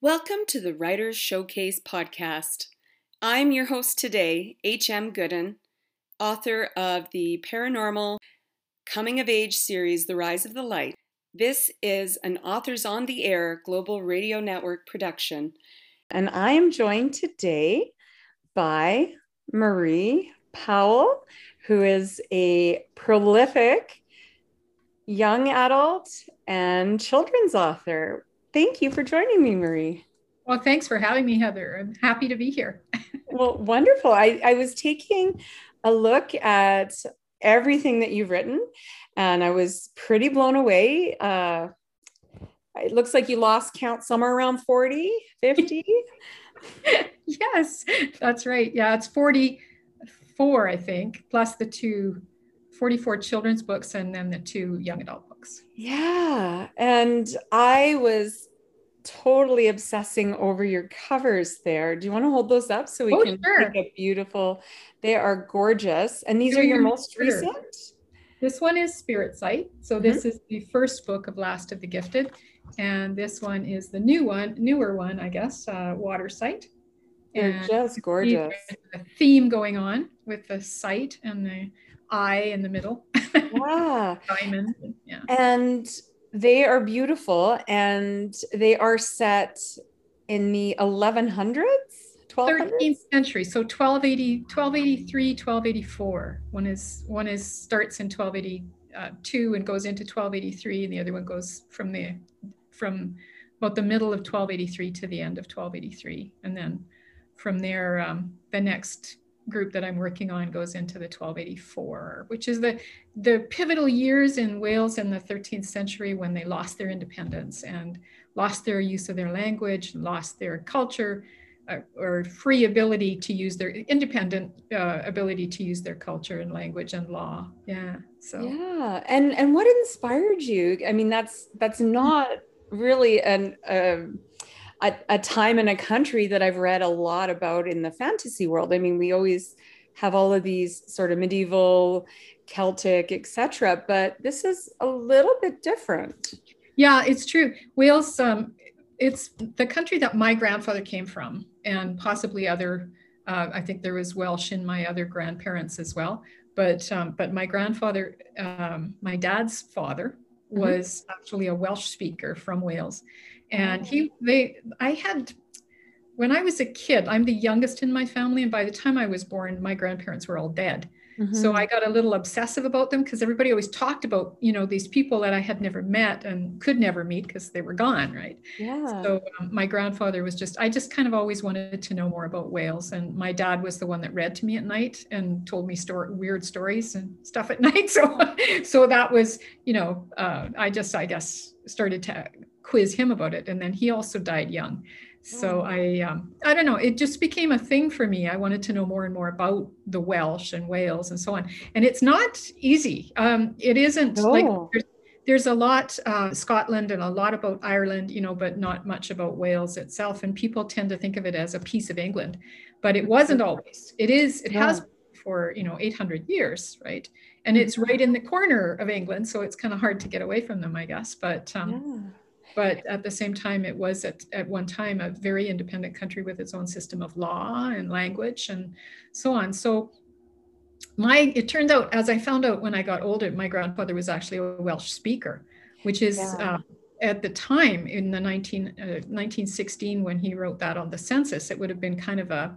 Welcome to the Writers Showcase podcast. I'm your host today, H.M. Gooden, author of the paranormal coming of age series, The Rise of the Light. This is an Authors on the Air Global Radio Network production. And I am joined today by Marie Powell, who is a prolific young adult and children's author thank you for joining me, Marie. Well, thanks for having me, Heather. I'm happy to be here. well, wonderful. I, I was taking a look at everything that you've written, and I was pretty blown away. Uh, it looks like you lost count somewhere around 40, 50. yes, that's right. Yeah, it's 44, I think, plus the two 44 children's books and then the two young adult books. Yeah. And I was totally obsessing over your covers there. Do you want to hold those up so we oh, can sure. take a beautiful? They are gorgeous. And these are your most sure. recent? This one is Spirit Sight. So mm-hmm. this is the first book of Last of the Gifted. And this one is the new one, newer one, I guess, uh, Water Sight. They're and just gorgeous. A theme going on with the sight and the eye in the middle. Yeah. Diamond. Yeah. And they are beautiful and they are set in the 1100s. 13th century so 1280 1283 1284 one is one is starts in 1282 and goes into 1283 and the other one goes from the from about the middle of 1283 to the end of 1283 and then from there um, the next group that I'm working on goes into the 1284, which is the, the pivotal years in Wales in the 13th century when they lost their independence and lost their use of their language, lost their culture, uh, or free ability to use their independent uh, ability to use their culture and language and law. Yeah. So yeah, and and what inspired you? I mean, that's that's not really an. Um, a, a time in a country that I've read a lot about in the fantasy world. I mean, we always have all of these sort of medieval, Celtic, etc. But this is a little bit different. Yeah, it's true. Wales, um, it's the country that my grandfather came from, and possibly other. Uh, I think there was Welsh in my other grandparents as well. But um, but my grandfather, um, my dad's father, mm-hmm. was mm-hmm. actually a Welsh speaker from Wales, and he they i had when i was a kid i'm the youngest in my family and by the time i was born my grandparents were all dead. Mm-hmm. so i got a little obsessive about them because everybody always talked about you know these people that i had never met and could never meet because they were gone right? Yeah. So um, my grandfather was just i just kind of always wanted to know more about wales and my dad was the one that read to me at night and told me story, weird stories and stuff at night. So so that was you know uh, i just i guess started to quiz him about it. And then he also died young. So oh. I, um, I don't know. It just became a thing for me. I wanted to know more and more about the Welsh and Wales and so on. And it's not easy. Um, it isn't no. like there's, there's, a lot uh, Scotland and a lot about Ireland, you know, but not much about Wales itself. And people tend to think of it as a piece of England, but it wasn't always. It is. It yeah. has for you know 800 years, right? And it's mm-hmm. right in the corner of England, so it's kind of hard to get away from them, I guess. But um, yeah but at the same time, it was at, at one time a very independent country with its own system of law and language and so on. So my it turned out, as I found out when I got older, my grandfather was actually a Welsh speaker, which is yeah. uh, at the time in the 19, uh, 1916 when he wrote that on the census, it would have been kind of a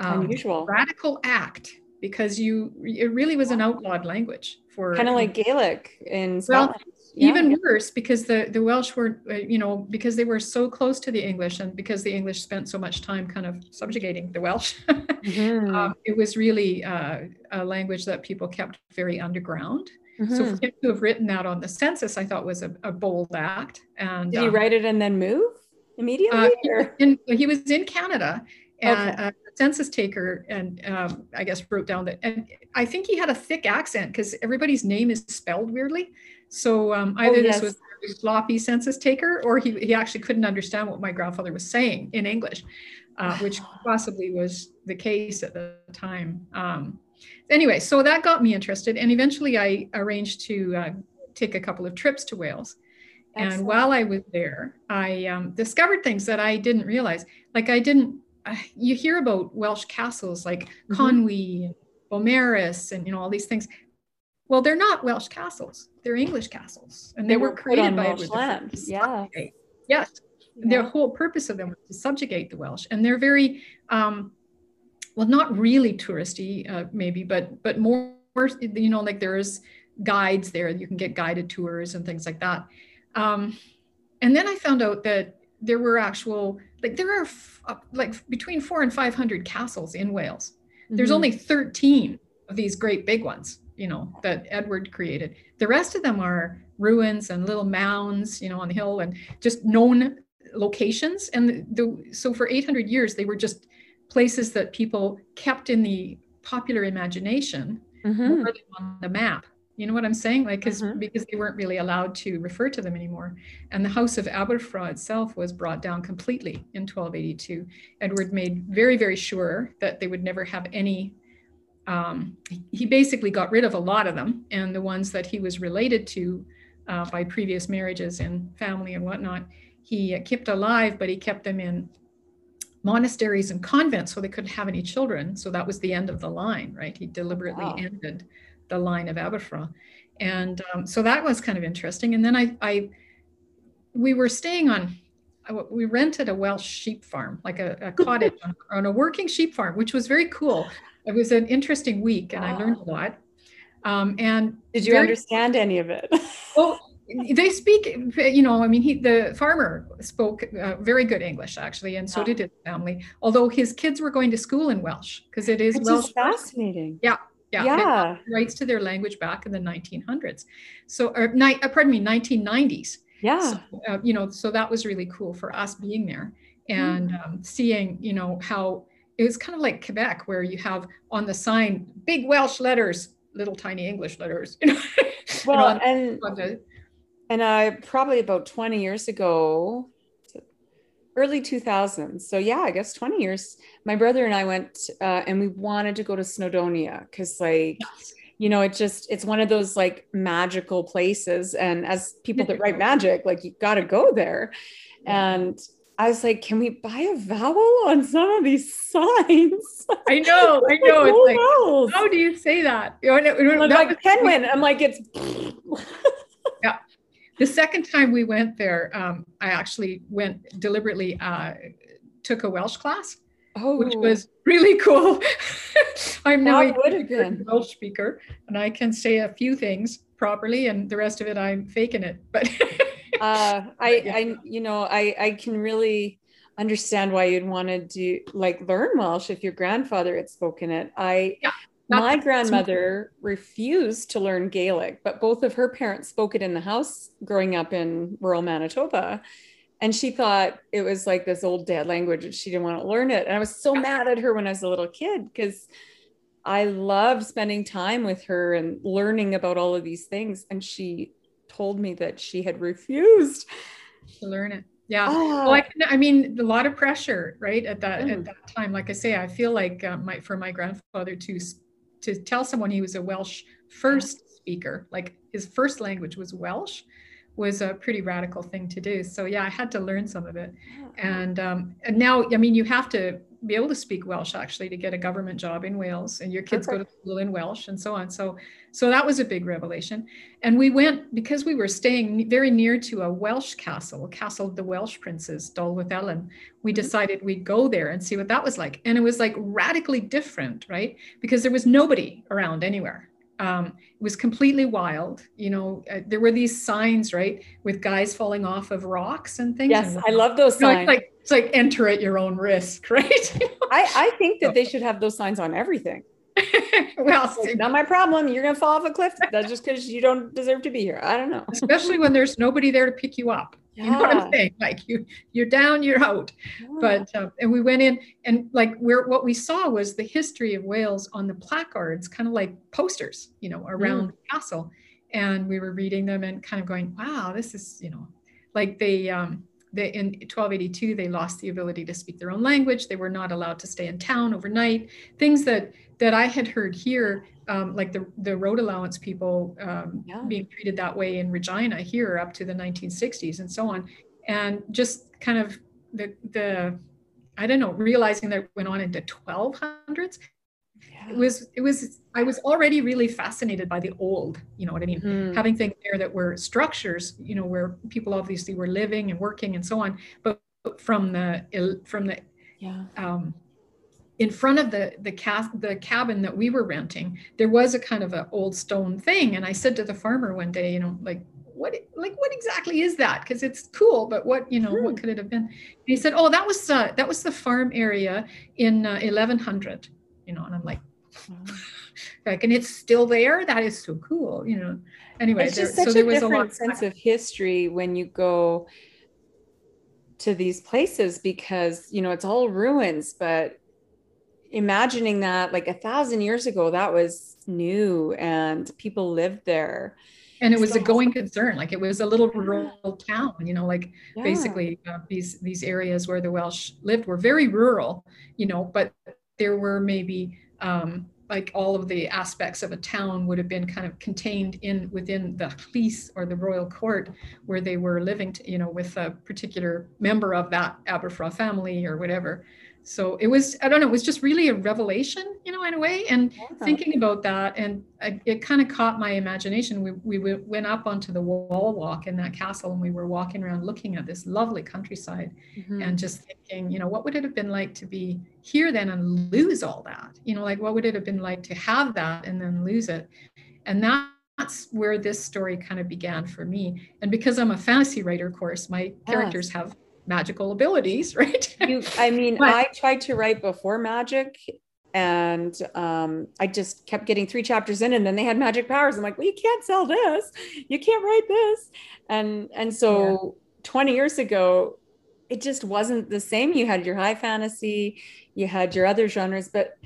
um, unusual radical act because you it really was an outlawed language for kind of like Gaelic in Scotland. Well, yeah, even yeah. worse because the the welsh were uh, you know because they were so close to the english and because the english spent so much time kind of subjugating the welsh mm-hmm. um, it was really uh, a language that people kept very underground mm-hmm. so for him to have written that on the census i thought was a, a bold act and did he um, write it and then move immediately uh, in, he was in canada and okay. a census taker and um, i guess wrote down that and i think he had a thick accent because everybody's name is spelled weirdly so um, oh, either oh, yes. this was a sloppy census taker or he, he actually couldn't understand what my grandfather was saying in English, uh, which possibly was the case at the time. Um, anyway, so that got me interested. And eventually I arranged to uh, take a couple of trips to Wales. Excellent. And while I was there, I um, discovered things that I didn't realize. Like I didn't, uh, you hear about Welsh castles like mm-hmm. Conwy and Beaumaris and you know all these things. Well, they're not Welsh castles; they're English castles, and they, they were, were created by Welsh land. Yeah. Yes. Yeah. The whole purpose of them was to subjugate the Welsh, and they're very, um, well, not really touristy, uh, maybe, but but more, you know, like there's guides there. You can get guided tours and things like that. Um, and then I found out that there were actual, like there are f- like between four and 500 castles in Wales. Mm-hmm. There's only 13 of these great big ones, you know, that Edward created. The rest of them are ruins and little mounds, you know, on the hill and just known locations. And the, the so for 800 years, they were just places that people kept in the popular imagination mm-hmm. on the map. You know what I'm saying? Like, because mm-hmm. because they weren't really allowed to refer to them anymore. And the House of Aberffraw itself was brought down completely in 1282. Edward made very, very sure that they would never have any. Um, he basically got rid of a lot of them, and the ones that he was related to uh, by previous marriages and family and whatnot, he uh, kept alive, but he kept them in monasteries and convents so they couldn't have any children. So that was the end of the line, right? He deliberately wow. ended the line of Aberffraw. And um, so that was kind of interesting. And then I, I we were staying on, we rented a Welsh sheep farm, like a, a cottage on, on, a working sheep farm, which was very cool. It was an interesting week and wow. I learned a lot. Um, and did you very, understand any of it? well, they speak, you know, I mean, he, the farmer spoke uh, very good English actually, and so wow. did his family. Although his kids were going to school in Welsh because it is Welsh. fascinating. Yeah, yeah, yeah. rights to their language back in the 1900s. So, or, ni- uh, pardon me, 1990s. Yeah. So, uh, you know, so that was really cool for us being there and mm. um, seeing, you know, how it was kind of like Quebec, where you have on the sign big Welsh letters, little tiny English letters. You know. Well, on, and on the, and I probably about 20 years ago, early 2000s. So yeah, I guess 20 years. My brother and I went uh, and we wanted to go to Snowdonia because like, yes. you know, it just, it's one of those like magical places. And as people that write magic, like you got to go there. And I was like, can we buy a vowel on some of these signs? I know, I know. it's like, how do you say that? You know, like Penguin. I'm like, it's yeah. the second time we went there, um, I actually went deliberately, uh, took a Welsh class, oh. which was really cool. I'm now a Welsh speaker, and I can say a few things properly, and the rest of it I'm faking it. But uh, I, yeah. I, you know, I, I can really understand why you'd want to do like learn Welsh if your grandfather had spoken it. I yeah. My grandmother refused to learn Gaelic, but both of her parents spoke it in the house growing up in rural Manitoba. And she thought it was like this old dead language and she didn't want to learn it. And I was so mad at her when I was a little kid because I loved spending time with her and learning about all of these things. And she told me that she had refused to learn it. Yeah. Oh. Well, I, can, I, mean, a lot of pressure, right? At that mm. at that time, like I say, I feel like uh, my for my grandfather to to tell someone he was a Welsh first speaker, like his first language was Welsh, was a pretty radical thing to do. So yeah, I had to learn some of it, and um, and now I mean you have to be able to speak Welsh actually to get a government job in Wales, and your kids go to school in Welsh and so on. So so that was a big revelation. And we went because we were staying very near to a Welsh castle, Castle of the Welsh Princes, Dolwyddelan. We mm-hmm. decided we'd go there and see what that was like, and it was like radically different, right? Because there was nobody around anywhere um, it was completely wild. You know, uh, there were these signs, right, with guys falling off of rocks and things. Yes, and, I love those signs. it's like it's like enter at your own risk, right? I, I think that they should have those signs on everything. well, it's not my problem. You're gonna fall off a cliff. That's just because you don't deserve to be here. I don't know. Especially when there's nobody there to pick you up. Yeah. You know what I'm saying? Like you, you're down, you're out. Yeah. But uh, and we went in and like where what we saw was the history of Wales on the placards, kind of like posters, you know, around mm. the castle. And we were reading them and kind of going, wow, this is, you know, like they um they in 1282 they lost the ability to speak their own language. They were not allowed to stay in town overnight. Things that that i had heard here um, like the, the road allowance people um, yeah. being treated that way in regina here up to the 1960s and so on. And just kind of the the i don't know realizing that went on into 1200s yeah. it was it was i was already really fascinated by the old you know what i mean mm. having things there that were structures you know where people obviously were living and working and so on but from the from the yeah um in front of the the, ca- the cabin that we were renting there was a kind of an old stone thing and i said to the farmer one day you know like what like what exactly is that because it's cool but what you know hmm. what could it have been and he said oh that was uh, that was the farm area in uh, 1100 you know and i'm like like and it's still there? That is so cool you know. Anyway it's just there, such so a different a sense of history when you go to these places because you know it's all ruins but imagining that like a thousand years ago that was new and people lived there. And it was so, a going concern like it was a little rural town you know like yeah. basically uh, these these areas where the welsh lived were very rural you know but there were maybe um, like all of the aspects of a town would have been kind of contained in within the llys or the royal court where they were living to, you know with a particular member of that Aberffraw family or whatever so it was i don't know it was just really a revelation you know in a way and yeah. thinking about that and I, it kind of caught my imagination we, we went up onto the wall walk in that castle and we were walking around looking at this lovely countryside mm-hmm. and just thinking you know what would it have been like to be here then and lose all that you know like what would it have been like to have that and then lose it and that that's where this story kind of began for me. And because I'm a fantasy writer, of course, my characters have magical abilities, right? you, I mean, but, I tried to write before magic and um, I just kept getting three chapters in, and then they had magic powers. I'm like, well, you can't sell this, you can't write this, and and so yeah. 20 years ago, it just wasn't the same. You had your high fantasy, you had your other genres, but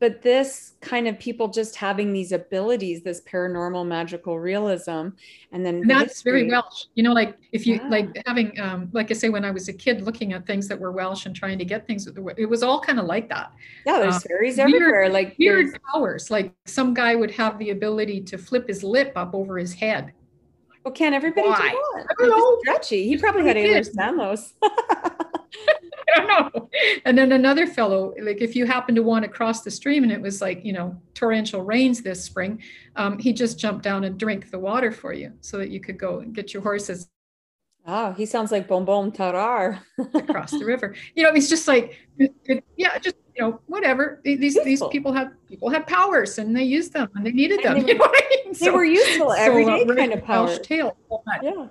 but this kind of people just having these abilities this paranormal magical realism and then and that's history. very welsh you know like if you yeah. like having um like i say when i was a kid looking at things that were welsh and trying to get things it was all kind of like that yeah there's uh, fairies everywhere weird, like weird powers like some guy would have the ability to flip his lip up over his head well can everybody Why? do that I don't know. stretchy he probably had Ehlers-Danlos I don't know. And then another fellow, like if you happen to want to cross the stream and it was like, you know, torrential rains this spring, um, he just jumped down and drink the water for you so that you could go and get your horses. Oh, he sounds like Bom Tarar across the river. You know, he's just like, yeah, just you know, whatever. These useful. these people have people have powers and they used them and they needed and them. They, were, you know I mean? they so, were useful everyday so, uh, kind of powers. Tale, yeah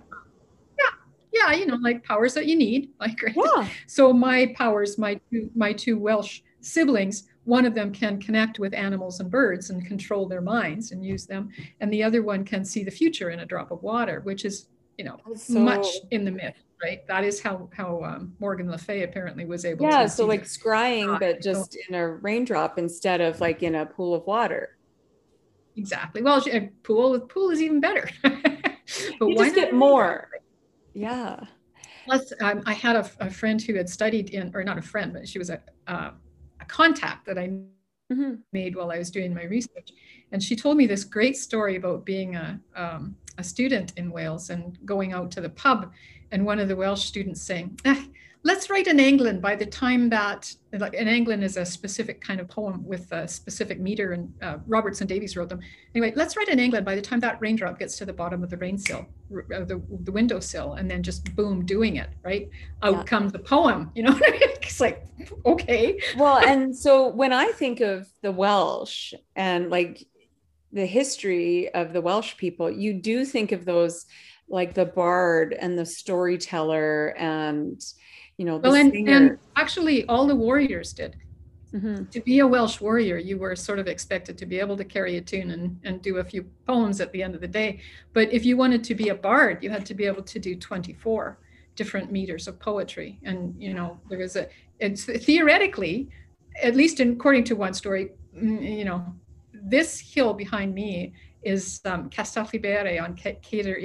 yeah, you know, like powers that you need. Like, right? yeah. So my powers, my two, my two Welsh siblings, one of them can connect with animals and birds and control their minds and use them, and the other one can see the future in a drop of water, which is, you know, so, much in the myth, right? That is how how um, Morgan Le Fay apparently was able. Yeah, to so like scrying, but just so, in a raindrop instead of like in a pool of water. Exactly. Well, a pool with pool is even better. but you just get more. Yeah. Plus, um, I had a, a, friend who had studied in, or not a friend, but she was a, uh, a contact that I mm-hmm. made while I was doing my research. And she told me this great story about being a, um, a student in Wales and going out to the pub. And one of the Welsh students saying, eh, let's write an englyn by the time that like an englyn is a specific kind of poem with a specific meter and uh, Robertson Davies wrote them. Anyway, let's write an englyn by the time that raindrop gets to the bottom of the rain sill, uh, the, the windowsill, and then just boom, doing it, right? Out yeah. comes the poem, you know It's like, okay. well, and so when I think of the Welsh and like the history of the Welsh people, you do think of those like the bard and the storyteller and you know well and, and, actually all the warriors did. Mm-hmm. to be a welsh warrior you were sort of expected to be able to carry a tune and, and do a few poems at the end of the day. But if you wanted to be a bard you had to be able to do 24 different meters of poetry. And you know there was a it's theoretically at least according to one story mm, you know this hill behind me is um, Castell y Bere on Cader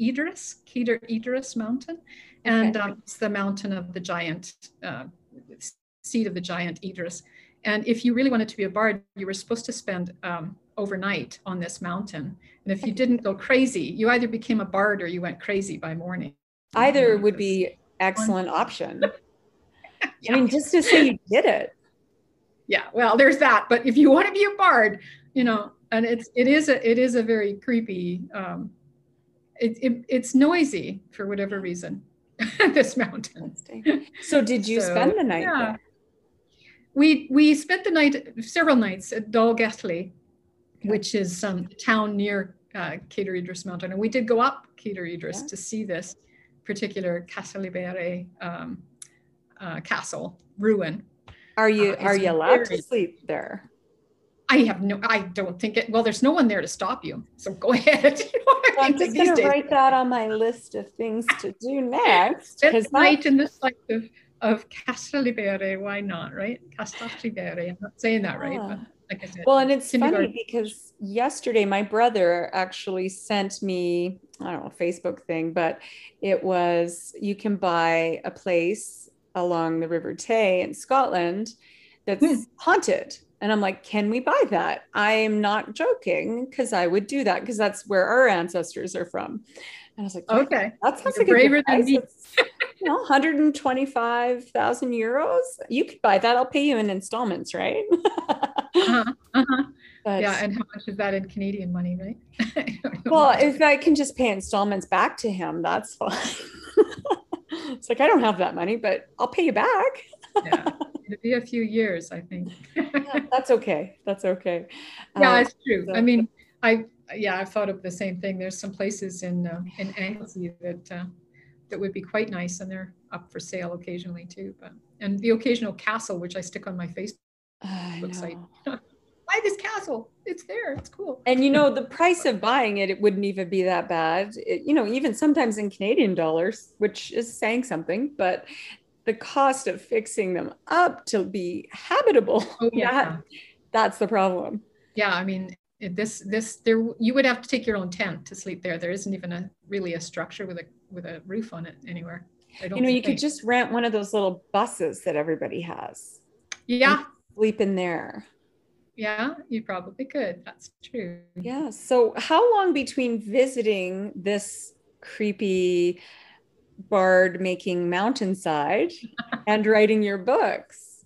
Idris, Cader Idris Mountain, and okay. um, it's the mountain of the giant, uh, seat of the giant Idris. And if you really wanted to be a bard, you were supposed to spend um, overnight on this mountain. And if you didn't go crazy, you either became a bard or you went crazy by morning. Either would be excellent option. yeah. I mean, just to say you did it. Yeah, well, there's that. But if you want to be a bard, you know, and it's it is a it is a very creepy. Um, it, it it's noisy for whatever reason. this mountain. So did you so, spend the night yeah. there? We we spent the night several nights at Dolgelly, okay. which is some um, town near uh, Cader Idris Mountain, and we did go up Cader Idris yeah. to see this particular Castell y Bere um, uh, castle ruin. Are you uh, are you allowed very, to sleep there? I have no, I don't think it, well, there's no one there to stop you. So go ahead. well, I'm just going to write that on my list of things to do next. It's night in the site of, of Castell y Bere. Why not, right? Castell y Bere. I'm not saying that right, but like I said. Well, and it's funny because yesterday my brother actually sent me, I don't know, Facebook thing, but it was you can buy a place along the River Tay in Scotland that's hmm. haunted and I'm like, can we buy that? I am not joking because I would do that because that's where our ancestors are from. And I was like, okay, that sounds You're like braver than me. you know, 125,000 euros. You could buy that. I'll pay you in installments, right? uh-huh, uh-huh. But, yeah, and how much is that in Canadian money, right? well, if I can just pay installments back to him, that's fine. it's like I don't have that money, but I'll pay you back. yeah it'll be a few years, I think. yeah, that's okay. That's okay. Yeah, uh, it's true. So, I mean, I yeah, I've thought of the same thing. There's some places in uh, in Anglesey that uh, that would be quite nice, and they're up for sale occasionally too. But and the occasional castle, which I stick on my Facebook site. Buy this castle. It's there. It's cool. And you know, the price of buying it, it wouldn't even be that bad. It, you know, even sometimes in Canadian dollars, which is saying something, but the cost of fixing them up to be habitable. Oh, yeah. that, that's the problem. Yeah i mean this this there you would have to take your own tent to sleep there. There isn't even a really a structure with a with a roof on it anywhere. You know you could just rent one of those little buses that everybody has. Yeah. Sleep in there. Yeah you probably could. That's true. Yeah so how long between visiting this creepy bard making mountainside and writing your books.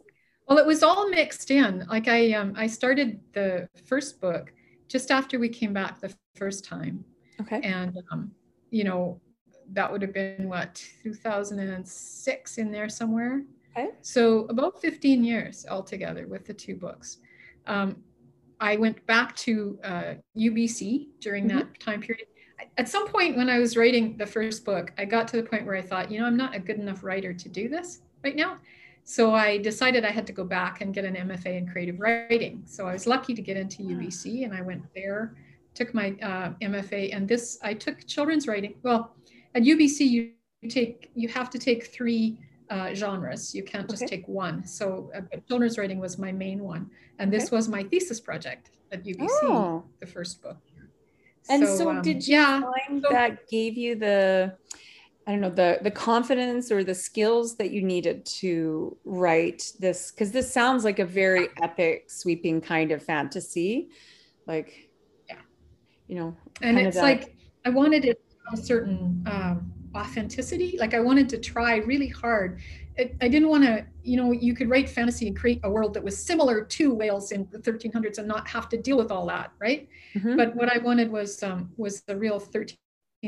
Well it was all mixed in. Like i um i started the first book just after we came back the first time. Okay. And um you know that would have been what 2006 in there somewhere? Okay. So about 15 years altogether with the two books. Um, i went back to uh, ubc during mm-hmm. that time period at some point when I was writing the first book, I got to the point where I thought, you know, I'm not a good enough writer to do this right now. So I decided I had to go back and get an MFA in creative writing. So I was lucky to get into UBC and I went there, took my uh, MFA, and this I took children's writing. Well, at UBC you take you have to take three uh, genres. You can't just okay. take one. So uh, children's writing was my main one, and this okay. was my thesis project at UBC, oh. the first book. And so, so um, did you yeah, find that gave you the I don't know the the confidence or the skills that you needed to write this because this sounds like a very epic, sweeping kind of fantasy, like yeah, you know, and it's that... like I wanted it a certain um, authenticity. Like I wanted to try really hard. It, I didn't want to, you know, you could write fantasy and create a world that was similar to Wales in the 1300s and not have to deal with all that, right? Mm-hmm. But what I wanted was um, was the real 13th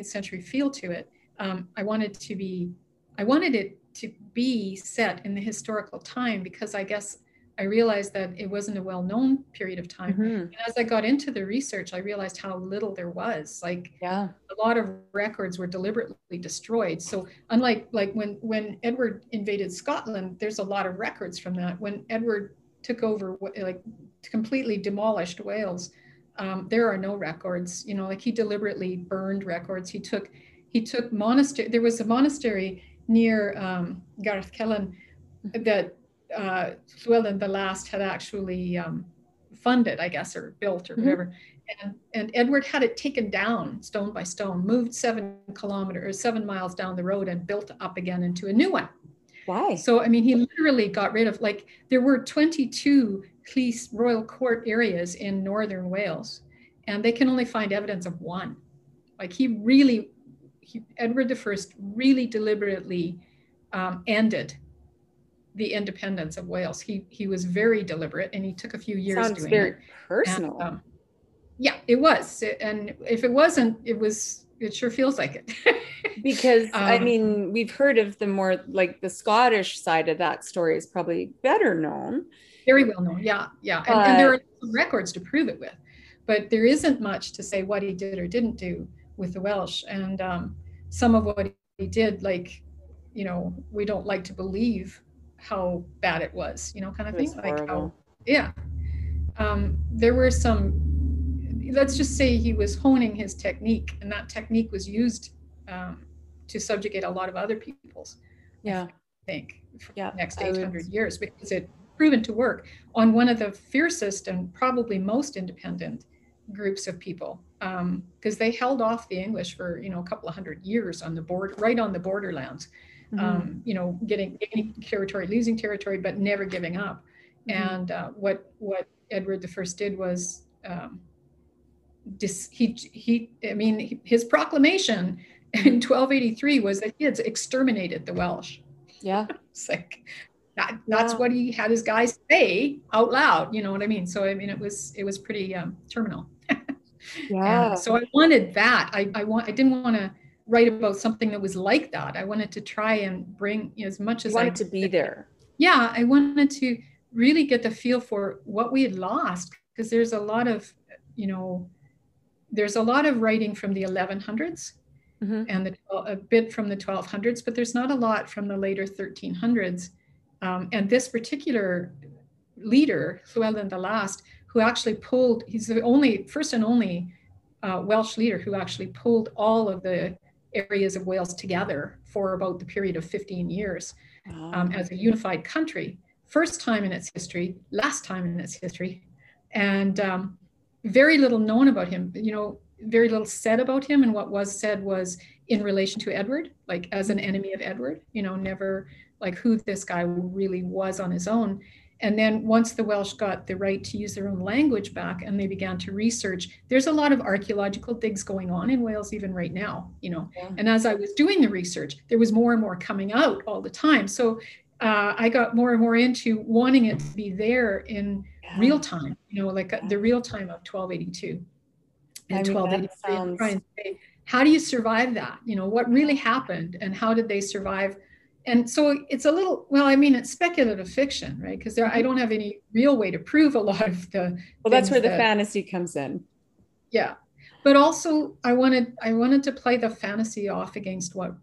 century feel to it. Um, I wanted to be, I wanted it to be set in the historical time because I guess I realized that it wasn't a well-known period of time. Mm-hmm. And as I got into the research, I realized how little there was. Like yeah. a lot of records were deliberately destroyed. So unlike like when when Edward invaded Scotland, there's a lot of records from that. When Edward took over, like completely demolished Wales, um, there are no records. You know, like he deliberately burned records. He took he took monastery. There was a monastery near um, Garthcelyn that uh, Llewellyn the Last had actually um, funded, I guess, or built or mm-hmm. whatever. And, and Edward had it taken down stone by stone, moved seven kilometers, seven miles down the road, and built up again into a new one. Why? So, I mean, he literally got rid of, like, there were 22 llys royal court areas in northern Wales, and they can only find evidence of one. Like, he really, he, Edward I really deliberately um, ended the independence of Wales. He he was very deliberate, and he took a few years Sounds doing very it. personal. And, um, yeah, it was, and if it wasn't, it was. It sure feels like it. because I Um, mean, we've heard of the more like the Scottish side of that story is probably better known. very well known. Yeah, yeah, and, and there are some records to prove it with, but there isn't much to say what he did or didn't do with the Welsh, and um, some of what he did, like, you know, we don't like to believe how bad it was, you know, kind of It thing. Like how yeah um, there were some let's just say he was honing his technique and that technique was used um, to subjugate a lot of other peoples Yeah. i think for Yeah, the next I would- 800 years because it proven to work on one of the fiercest and probably most independent groups of people because they held off the english for you know a couple of hundred years on the board right on the borderlands Mhm. um, you know, getting gaining territory, losing territory, but never giving up. Mhm. And uh, what what Edward the First did was um, dis, he he. I mean, his proclamation in 1283 was that he had exterminated the Welsh. yeah. It's like that, that's Wow. what he had his guys say out loud. You know what I mean? So I mean, it was it was pretty um, terminal. Yeah. And so I wanted that. I, I want I didn't want to write about something that was like that. I wanted to try and bring you know, as much You as I wanted to be there. Yeah, I wanted to really get the feel for what we had lost because there's a lot of, you know, there's a lot of writing from the 1100s Mhm. and the a bit from the 1200s, but there's not a lot from the later 1300s. Um, and this particular leader, Llewellyn the Last, who actually pulled, he's the only, first and only uh, Welsh leader who actually pulled all of the areas of Wales together for about the period of 15 years um, as a unified country. First time in its history, last time in its history. And um, very little known about him. You know, very little said about him. And what was said was in relation to Edward, like as an enemy of Edward, you know, never like who this guy really was on his own. And then once the Welsh got the right to use their own language back and they began to research, there's a lot of archaeological digs going on in Wales even right now, you know. Yeah. And as I was doing the research, there was more and more coming out all the time. So uh, I got more and more into wanting it to be there in Yeah. real time, you know, like uh, the real time of 1282 I and mean, 1283. sounds- try and say, how do you survive that? You know, what really happened and how did they survive? And so it's a little, well, I mean, it's speculative fiction, right? Because there, I don't have any real way to prove a lot of the, Well, that's where the that- fantasy comes in. yeah. But also, I wanted, I wanted to play the fantasy off against what,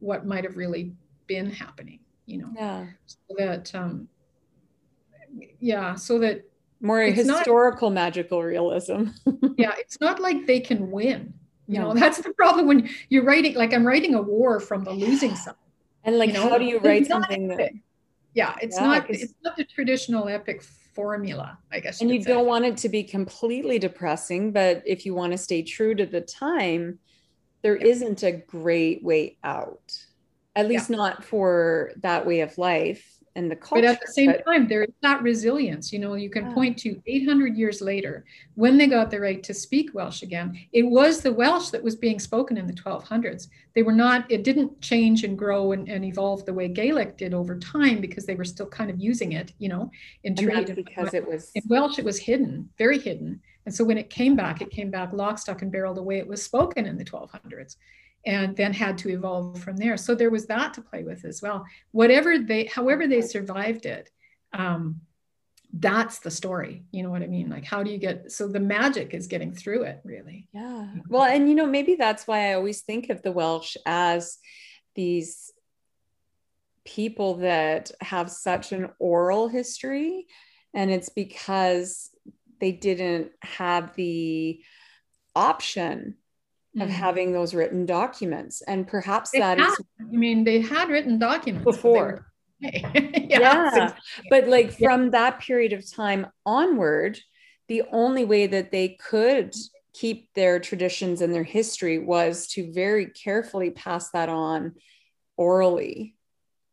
what might have really been happening, you know, Yeah. so that, um, yeah, so that More It's not- historical magical realism. yeah it's not like they can win you know that's the problem when you're writing like i'm writing a war from the losing side And like, you know? how do you write something that, yeah it's Yeah, not it's not the traditional epic formula i guess and you you say. don't want it to be completely depressing, but if you want to stay true to the time, there Yeah. not a great way out, at least not for that way of life and the culture. but at the same but- time there is that resilience you know you can Yeah. point to 800 years later when they got the right to speak welsh again it was the welsh that was being spoken in the 1200s they were not it didn't change and grow and, and evolve the way gaelic did over time because they were still kind of using it you know in trade because it was In Welsh, it was hidden, very hidden. And so when it came back, it came back lock, stock, and barrel the way it was spoken in the 1200s, and then had to evolve from there. So there was that to play with as well. Whatever they, however they survived it, um, that's the story. You know what I mean? Like, how do you get? So the magic is getting through it, really. Yeah. Well, and you know, maybe that's why I always think of the Welsh as these people that have such an oral history. And it's because they didn't have the option of Mhm. having those written documents. And perhaps They that had, is I mean, they had written documents before. yeah, Yeah. But like from that period of time onward, the only way that they could keep their traditions and their history was to very carefully pass that on orally.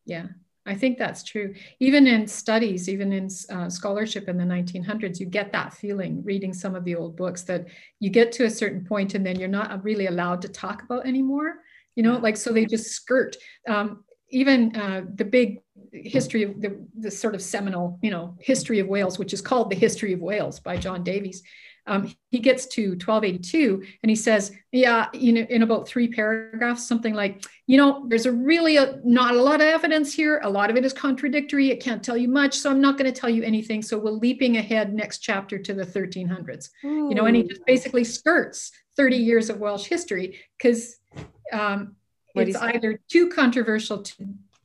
Yeah, I think that's true. Even in studies, even in uh, scholarship in the 1900s, you get that feeling reading some of the old books that you get to a certain point and then you're not really allowed to talk about anymore. You know, like so they just skirt. Um, even uh, the big history of the, the sort of seminal, you know, history of Wales, which is called the History of Wales by John Davies um, he gets to 1282 and he says, yeah, you know, in about three paragraphs, something like, you know, there's a really a, not a lot of evidence here. A lot of it is contradictory. It can't tell you much. So I'm not going to tell you anything. So we're leaping ahead next chapter to the 1300s, Ooh. you know, and he just basically skirts 30 years of Welsh history because um, it's either too controversial to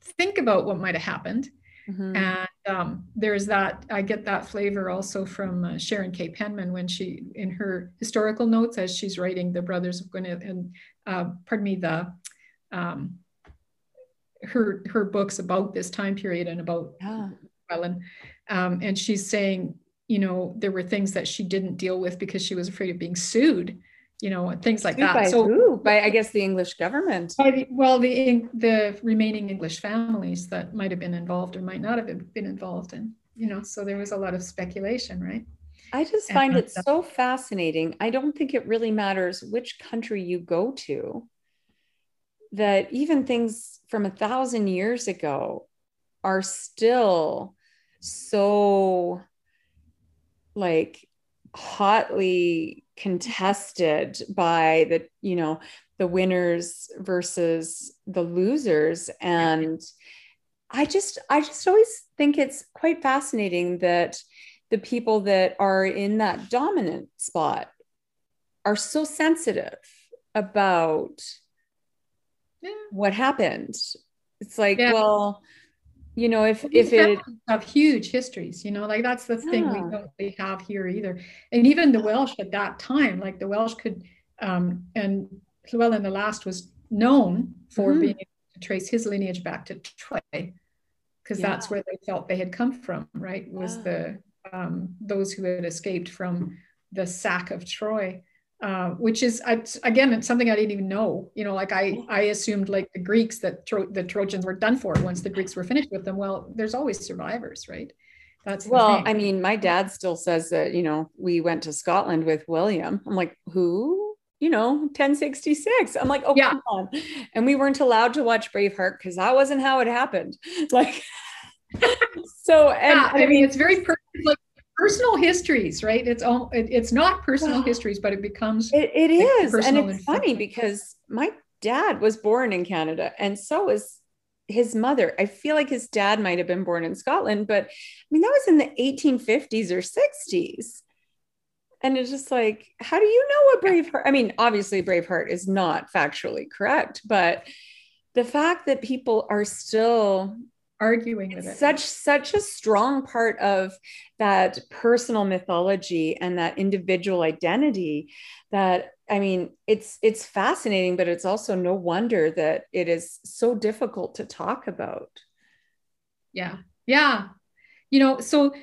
think about what might have happened Mm-hmm. And um, there's that, I get that flavor also from uh, Sharon K. Penman when she, in her historical notes, as she's writing The Brothers of Gwynedd, and uh, pardon me, the, um, her, her books about this time period and about yeah. Welland. Um, and she's saying, you know, there were things that she didn't deal with because she was afraid of being sued you know things like that. by so who? by i guess the english government. By the, well the the remaining english families that might have been involved or might not have been involved in you know so there was a lot of speculation right? I just find and, it so fascinating. I don't think it really matters which country you go to that even things from a thousand years ago are still so like hotly contested by the you know the winners versus the losers and i just i just always think it's quite fascinating that the people that are in that dominant spot are so sensitive about yeah. what happened it's like yeah. well you know if if it have huge histories you know like that's the yeah. thing we don't really have here either and even the welsh at that time like the welsh could um and llewellyn the last was known for mm-hmm. being able to trace his lineage back to troy because yeah. that's where they felt they had come from right was yeah. the um those who had escaped from the sack of troy uh, which is I, again it's something I didn't even know. You know, like I I assumed like the Greeks that Tro- the Trojans were done for once the Greeks were finished with them. Well, there's always survivors, right? That's well, I mean, my dad still says that you know we went to Scotland with William. I'm like, who? You know, 1066. I'm like, oh yeah. come on. And we weren't allowed to watch Braveheart because that wasn't how it happened. Like, so and yeah, I, mean, I mean, it's very personal. Like personal histories, right? It's all it, it's not personal histories, but it becomes it, it is, and it's funny because my dad was born in Canada, and so was his mother. I feel like his dad might have been born in Scotland, but I mean that was in the 1850s or 60s. And it's just like, how do you know what Braveheart? I mean, obviously, Braveheart is not factually correct, but the fact that people are still arguing with it. Such such a strong part of that personal mythology and that individual identity that I mean it's it's fascinating but it's also no wonder that it is so difficult to talk about. Yeah. Yeah. You know, so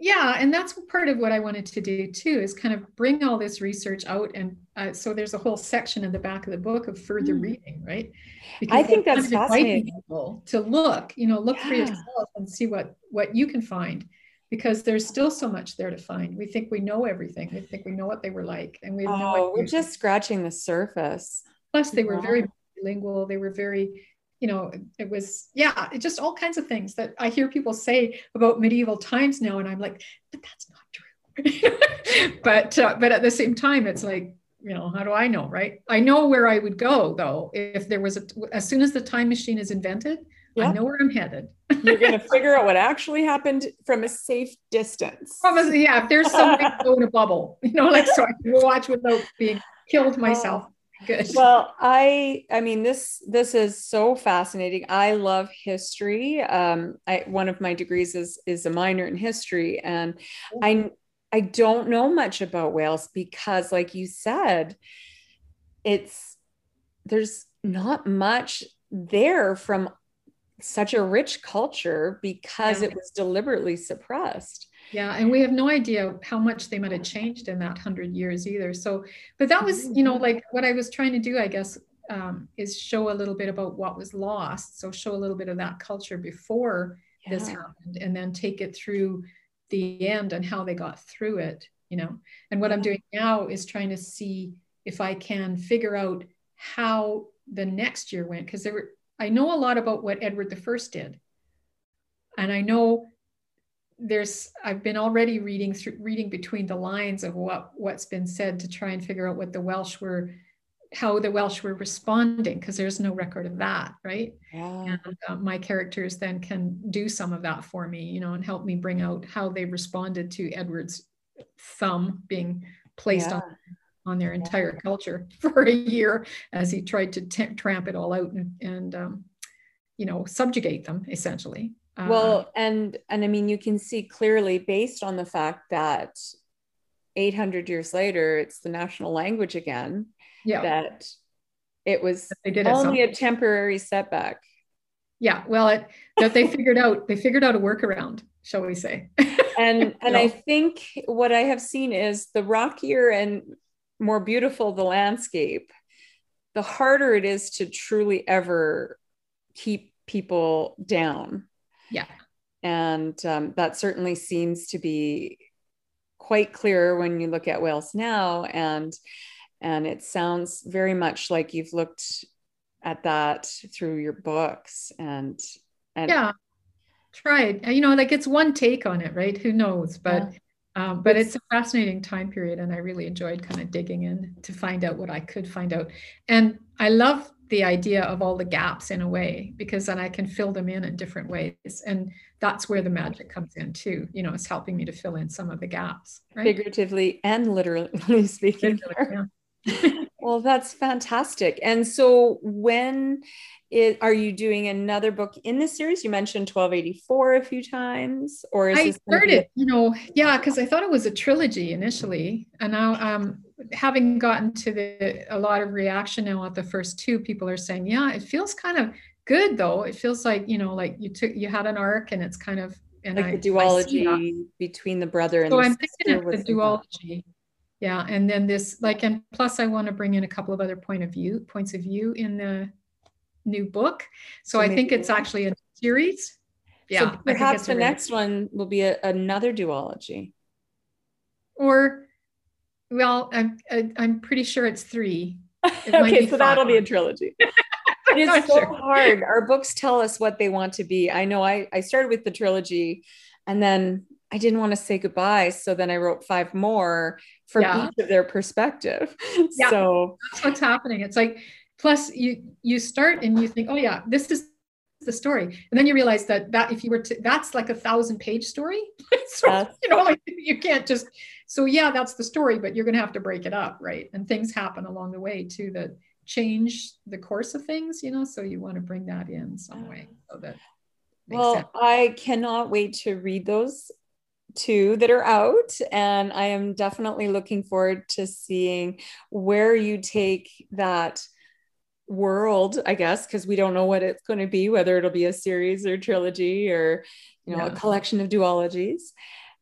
yeah and that's part of what i wanted to do too is kind of bring all this research out and uh, so there's a whole section in the back of the book of further mm. reading right because i think that's fascinating people to look you know look yeah. for yourself and see what what you can find because there's still so much there to find we think we know everything we think we know what they were like and we oh, no we're just scratching the surface plus they were very bilingual they were very you know, it was, yeah, it just all kinds of things that I hear people say about medieval times now. And I'm like, but that's not true. but, uh, but at the same time, it's like, you know, how do I know, right? I know where I would go though. If there was a, as soon as the time machine is invented, yeah. I know where I'm headed. You're going to figure out what actually happened from a safe distance. Probably, yeah. If there's somebody in a bubble, you know, like so I can watch without being killed myself. Good. Well, I I mean this this is so fascinating. I love history. Um, I one of my degrees is is a minor in history, and I I don't know much about Wales because, like you said, it's there's not much there from such a rich culture because yeah. it was deliberately suppressed. Yeah, and we have no idea how much they might have changed in that hundred years either. So, but that was, you know, like what I was trying to do, I guess, um, is show a little bit about what was lost. So, show a little bit of that culture before yeah. this happened, and then take it through the end and how they got through it. You know, and what I'm doing now is trying to see if I can figure out how the next year went because there were I know a lot about what Edward the First did, and I know there's I've been already reading through reading between the lines of what what's been said to try and figure out what the Welsh were how the Welsh were responding because there's no record of that, right? Yeah. And uh, my characters then can do some of that for me, you know, and help me bring out how they responded to Edward's thumb being placed yeah. on on their entire culture for a year as he tried to t- tramp it all out and, and um, you know subjugate them essentially uh, well and and i mean you can see clearly based on the fact that 800 years later it's the national language again yeah. that it was they did only a temporary setback. Yeah well it that they figured out they figured out a workaround shall we say. And and i think what i have seen is the rockier and more beautiful the landscape, the harder it is to truly ever keep people down. Yeah. And um, that certainly seems to be quite clear when you look at Wales now. And and it sounds very much like you've looked at that through your books and and yeah tried you know like it's one take on it right who knows but yeah. Um, but it's a fascinating time period, and I really enjoyed kind of digging in to find out what I could find out. And I love the idea of all the gaps in a way because then I can fill them in in different ways, and that's where the magic comes in too. You know, it's helping me to fill in some of the gaps, right? figuratively and literally speaking. Literally, yeah. well, that's fantastic. And so, when is, are you doing another book in this series? You mentioned 1284 a few times, or is I started, you know, yeah, because I thought it was a trilogy initially, and now um, having gotten to the a lot of reaction now at the first two, people are saying, yeah, it feels kind of good though. It feels like you know, like you took you had an arc, and it's kind of and like I, the duology between the brother and so the I'm thinking of the duology. Yeah, and then this like, and plus I want to bring in a couple of other point of view points of view in the new book. So, so I think it's actually a series. Yeah. So perhaps the next one will be a, another duology. Or, well, I'm I'm pretty sure it's three. It okay, so that'll be a trilogy. it is so sure. hard. Our books tell us what they want to be. I know I, I started with the trilogy and then I didn't want to say goodbye. So then I wrote five more from yeah. each of their perspective. Yeah, so that's what's happening. It's like plus you you start and you think oh yeah this is the story and then you realize that that if you were to that's like a thousand page story so yes. you know like you can't just so yeah that's the story but you're going to have to break it up right and things happen along the way too that change the course of things you know so you want to bring that in some way so that well sense. i cannot wait to read those two that are out and i am definitely looking forward to seeing where you take that world, I guess, because we don't know what it's going to be, whether it'll be a series or trilogy or, you know, yeah. a collection of duologies.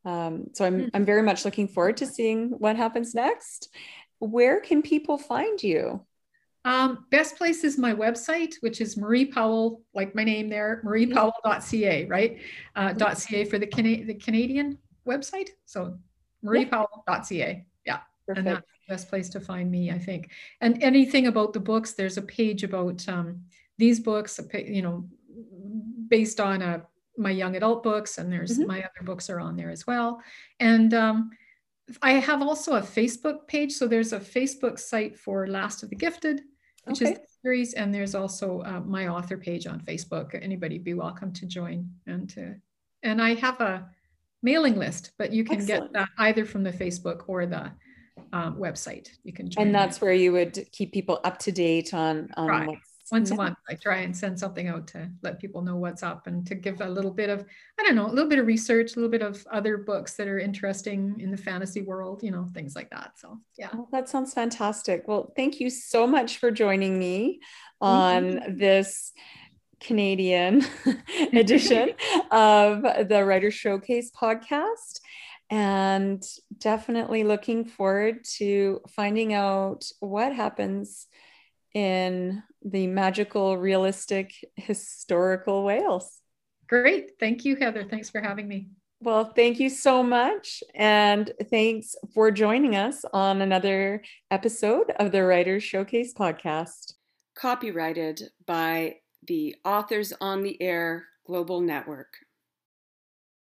Um, so I'm, mm-hmm. I'm very much looking forward to seeing what happens next. Where can people find you? Um, best place is my website, which is Marie Powell, like my name there, mariepowell.ca, right? Uh, mm-hmm. .ca for the, Cana- the Canadian website. So mariepowell.ca. Yeah. Perfect. And that's the best place to find me, I think. And anything about the books, there's a page about um, these books, you know, based on a, uh, my young adult books, and there's mm-hmm. my other books are on there as well. And um, I have also a Facebook page. So there's a Facebook site for Last of the Gifted, which okay. is the series, and there's also uh, my author page on Facebook. Anybody be welcome to join and to. And I have a mailing list, but you can Excellent. get that either from the Facebook or the um, website. You can join. And that's where you would keep people up to date on, on right. once a month. I try and send something out to let people know what's up and to give a little bit of, I don't know, a little bit of research, a little bit of other books that are interesting in the fantasy world, you know, things like that. So yeah. Oh, that sounds fantastic. Well, thank you so much for joining me on mm-hmm. this Canadian edition of the Writer Showcase podcast. And definitely looking forward to finding out what happens in the magical, realistic, historical Wales. Great. Thank you, Heather. Thanks for having me. Well, thank you so much. And thanks for joining us on another episode of the Writers Showcase podcast. Copyrighted by the Authors on the Air Global Network.